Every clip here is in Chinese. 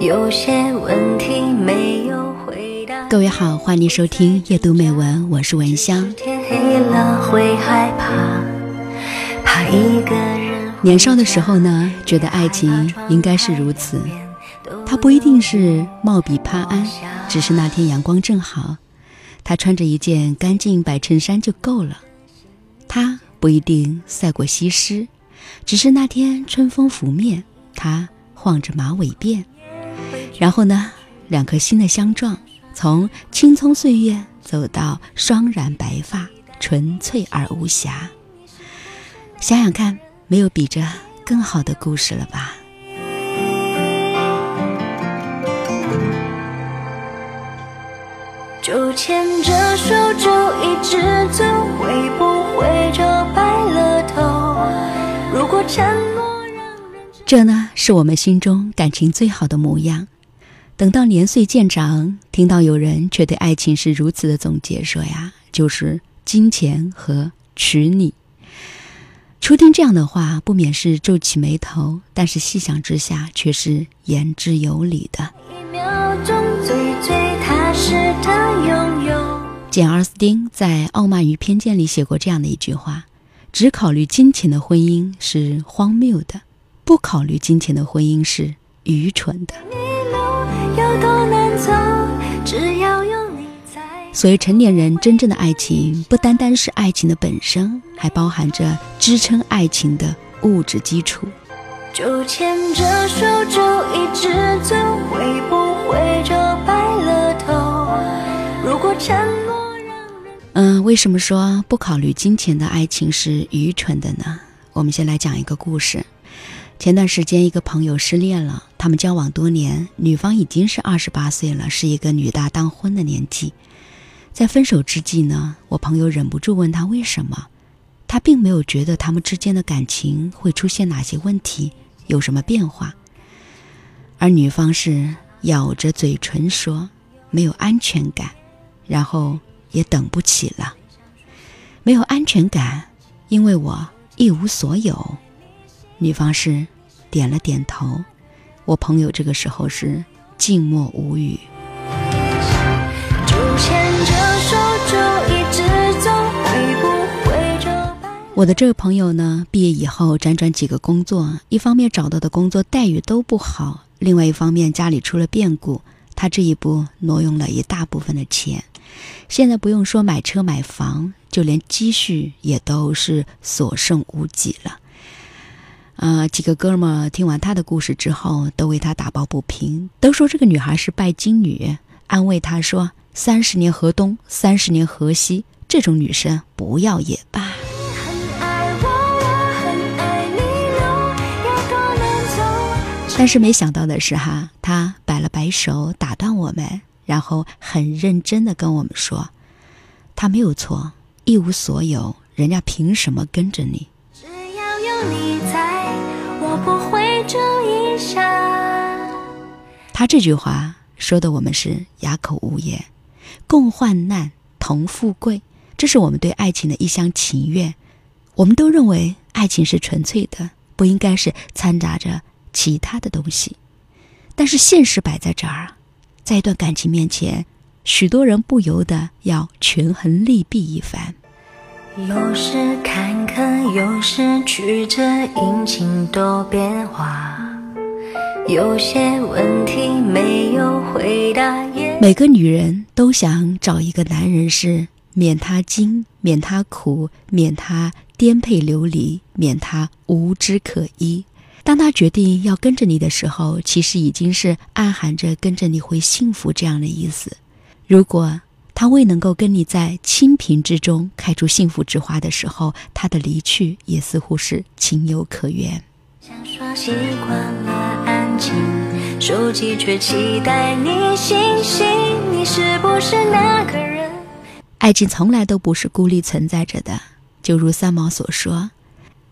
有些问题没有回答。各位好，欢迎收听夜读美文，我是文香。天黑了会害怕，怕一个人。年少的时候呢，觉得爱情应该是如此，它不一定是貌比潘安，只是那天阳光正好，他穿着一件干净白衬衫就够了。他不一定赛过西施，只是那天春风拂面，他晃着马尾辫。然后呢，两颗心的相撞，从青葱岁月走到双染白发，纯粹而无瑕。想想看，没有比这更好的故事了吧？就牵着手，就一直走，会不会就白了头？如果承诺让人这呢，是我们心中感情最好的模样。等到年岁渐长，听到有人却对爱情是如此的总结，说呀，就是金钱和娶你。初听这样的话，不免是皱起眉头，但是细想之下，却是言之有理的。一秒钟最最踏实的拥有。简·奥斯汀在《傲慢与偏见》里写过这样的一句话：“只考虑金钱的婚姻是荒谬的，不考虑金钱的婚姻是愚蠢的。”你路有多难走，只要有你在。所以，成年人真正的爱情，不单单是爱情的本身，还包含着支撑爱情的物质基础。就牵着手，就一直走，会不会就白了头？如果承诺让人嗯，为什么说不考虑金钱的爱情是愚蠢的呢？我们先来讲一个故事。前段时间，一个朋友失恋了，他们交往多年，女方已经是二十八岁了，是一个女大当婚的年纪。在分手之际呢，我朋友忍不住问他为什么，他并没有觉得他们之间的感情会出现哪些问题，有什么变化。而女方是咬着嘴唇说没有安全感，然后也等不起了。没有安全感，因为我一无所有。女方是点了点头，我朋友这个时候是静默无语。就牵着手，就一直走，会不会就？我的这位朋友呢，毕业以后辗转几个工作，一方面找到的工作待遇都不好，另外一方面家里出了变故，他这一步挪用了一大部分的钱，现在不用说买车买房，就连积蓄也都是所剩无几了。啊、几个哥们儿听完他的故事之后，都为他打抱不平，都说这个女孩是拜金女，安慰他说：“三十年河东，三十年河西，这种女生不要也罢。”，但是没想到的是哈，他摆了摆手打断我们，然后很认真的跟我们说：“他没有错，一无所有，人家凭什么跟着你？只要有你在，不会这一下。他这句话说的我们是哑口无言。共患难，同富贵，这是我们对爱情的一厢情愿。我们都认为爱情是纯粹的，不应该是掺杂着其他的东西。但是现实摆在这儿，在一段感情面前，许多人不由得要权衡利弊一番。有时坎坷，有时曲折，阴晴多变化。有些问题没有回答，每个女人都想找一个男人是免他惊，免他苦，免他颠沛流离，免他无枝可依。当他决定要跟着你的时候，其实已经是暗含着跟着你会幸福这样的意思。如果他未能够跟你在清贫之中开出幸福之花的时候，他的离去也似乎是情有可原。想说习惯了安静，手机却期待你信息。你是不是那个人？爱情从来都不是孤立存在着的，就如三毛所说，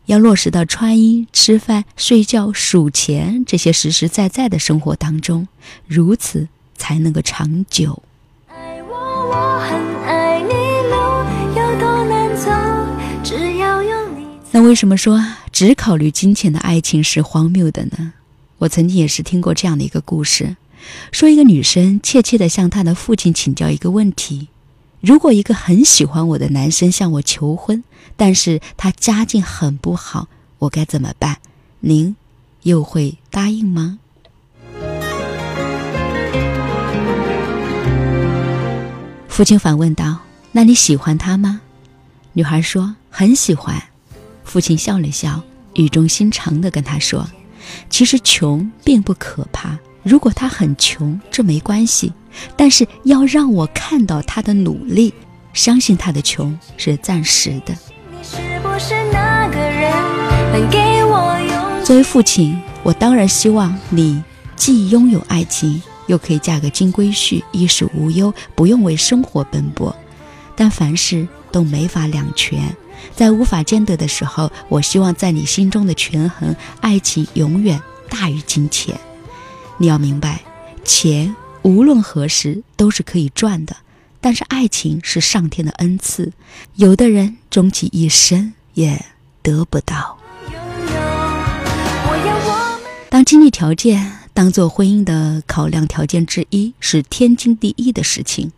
要落实到穿衣、吃饭、睡觉、数钱这些实实在在的生活当中，如此才能够长久。那为什么说只考虑金钱的爱情是荒谬的呢？我曾经也是听过这样的一个故事，说一个女生怯怯地向她的父亲请教一个问题：如果一个很喜欢我的男生向我求婚，但是他家境很不好，我该怎么办？您又会答应吗？父亲反问道：“那你喜欢他吗？”女孩说：“很喜欢。”父亲笑了笑，语重心长地跟她说：“其实穷并不可怕，如果他很穷，这没关系。但是要让我看到他的努力，相信他的穷是暂时的。”作为父亲，我当然希望你既拥有爱情。又可以嫁个金龟婿，衣食无忧，不用为生活奔波。但凡事都没法两全，在无法兼得的时候，我希望在你心中的权衡，爱情永远大于金钱。你要明白，钱无论何时都是可以赚的，但是爱情是上天的恩赐，有的人终其一生也得不到。当经济条件。当做婚姻的考量条件之一是天经地义的事情，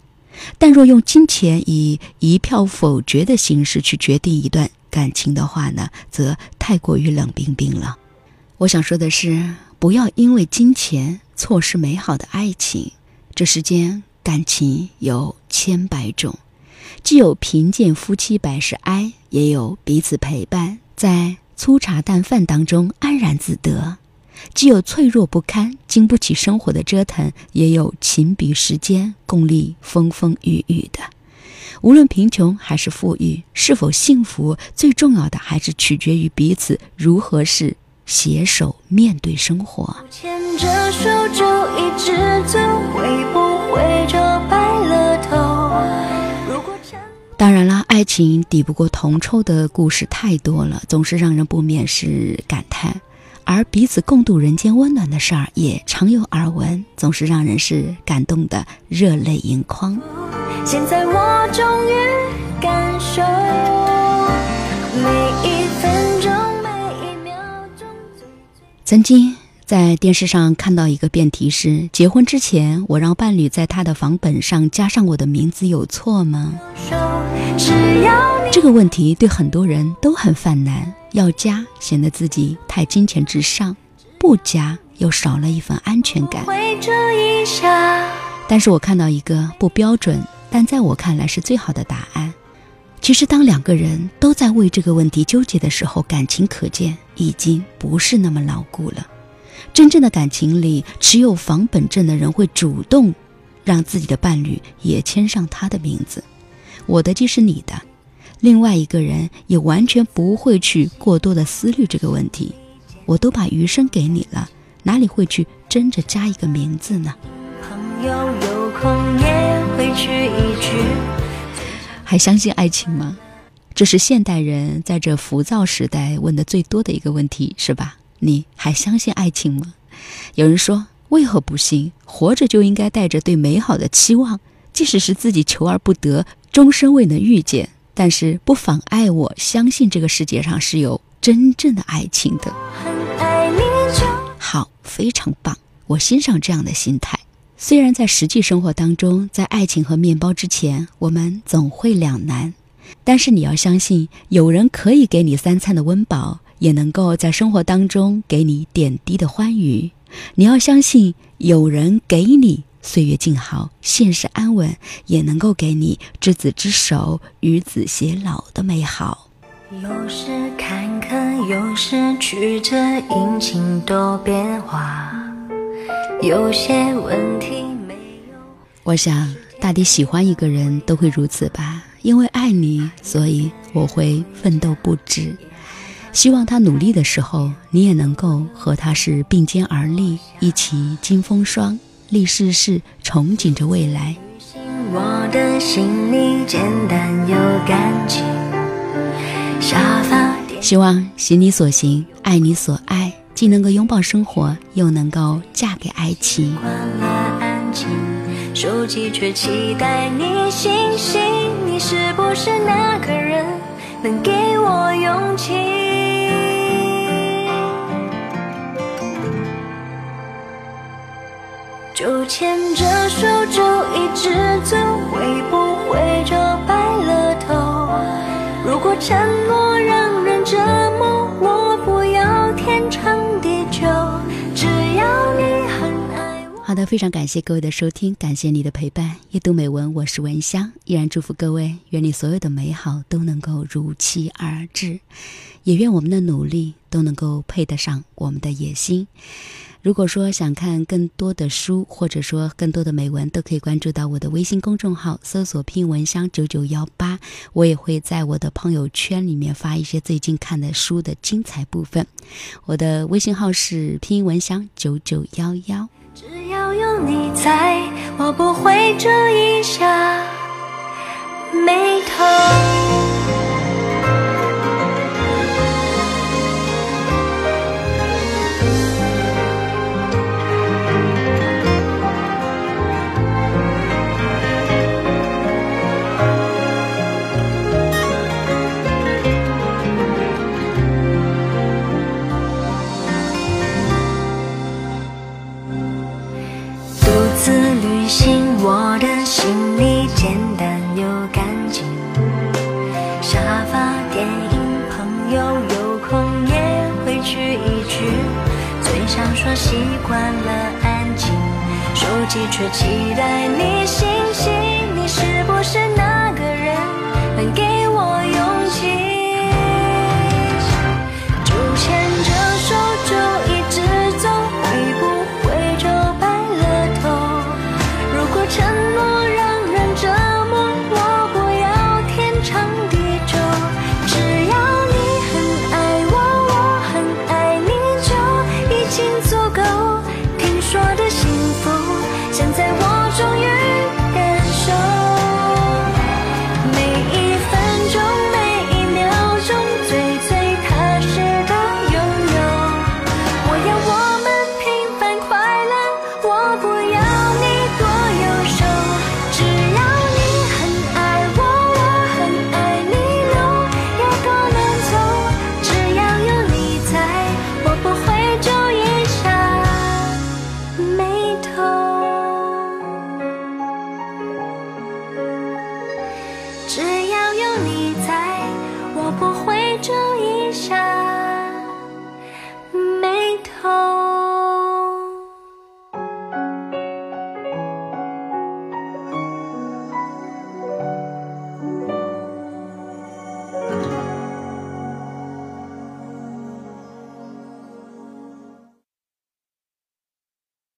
但若用金钱以一票否决的形式去决定一段感情的话呢，则太过于冷冰冰了。我想说的是，不要因为金钱错失美好的爱情。这世间感情有千百种，既有贫贱夫妻百事哀，也有彼此陪伴在粗茶淡饭当中安然自得。既有脆弱不堪、经不起生活的折腾，也有情比时间、共历风风雨雨的。无论贫穷还是富裕，是否幸福，最重要的还是取决于彼此如何是携手面对生活。牵着手就一直走，会不会就白了头？当然啦，爱情抵不过铜臭的故事太多了，总是让人不免是感叹。而彼此共度人间温暖的事儿也常有耳闻，总是让人是感动的热泪盈眶。现在我终于感受每一分钟每一秒钟。曾经在电视上看到一个辩题是：结婚之前，我让伴侣在他的房本上加上我的名字，有错吗？这个问题对很多人都很犯难。要加显得自己太金钱至上，不加又少了一份安全感。但是我看到一个不标准，但在我看来是最好的答案。其实，当两个人都在为这个问题纠结的时候，感情可见已经不是那么牢固了。真正的感情里，持有房本证的人会主动让自己的伴侣也签上他的名字。我的即是你的。另外一个人也完全不会去过多的思虑这个问题，我都把余生给你了，哪里会去争着加一个名字呢？还相信爱情吗？这是现代人在这浮躁时代问的最多的一个问题，是吧？你还相信爱情吗？有人说，为何不信？活着就应该带着对美好的期望，即使是自己求而不得，终身未能遇见。但是不妨碍我相信这个世界上是有真正的爱情的。好，非常棒，我欣赏这样的心态。虽然在实际生活当中，在爱情和面包之前，我们总会两难，但是你要相信，有人可以给你三餐的温饱，也能够在生活当中给你点滴的欢愉。你要相信，有人给你。岁月静好，现实安稳，也能够给你执子之手，与子偕老的美好。有时坎坷，有时曲折，阴晴多变化。有些问题没有。我想，大抵喜欢一个人都会如此吧。因为爱你，所以我会奋斗不止。希望他努力的时候，你也能够和他是并肩而立，一起经风霜。历世事，憧憬着未来。希望行你所行，爱你所爱，既能够拥抱生活，又能够嫁给爱情。手机却期待你星星，你是不是那个人，能给我勇气？就牵着手，就一直走，会不会就白了头？如果承诺让人折磨，我不要天长地久，只要你很爱我。好的，非常感谢各位的收听，感谢你的陪伴。夜读美文，我是文香，依然祝福各位，愿你所有的美好都能够如期而至，也愿我们的努力都能够配得上我们的野心。如果说想看更多的书，或者说更多的美文，都可以关注到我的微信公众号，搜索“拼音文香九九幺八”，我也会在我的朋友圈里面发一些最近看的书的精彩部分。我的微信号是“拼音文香九九幺幺”。只要有你在，我不会皱一下眉头。沙发、电影、朋友，有空也会聚一聚。嘴上说习惯了安静，手机却期待你信息。只要有你在我不会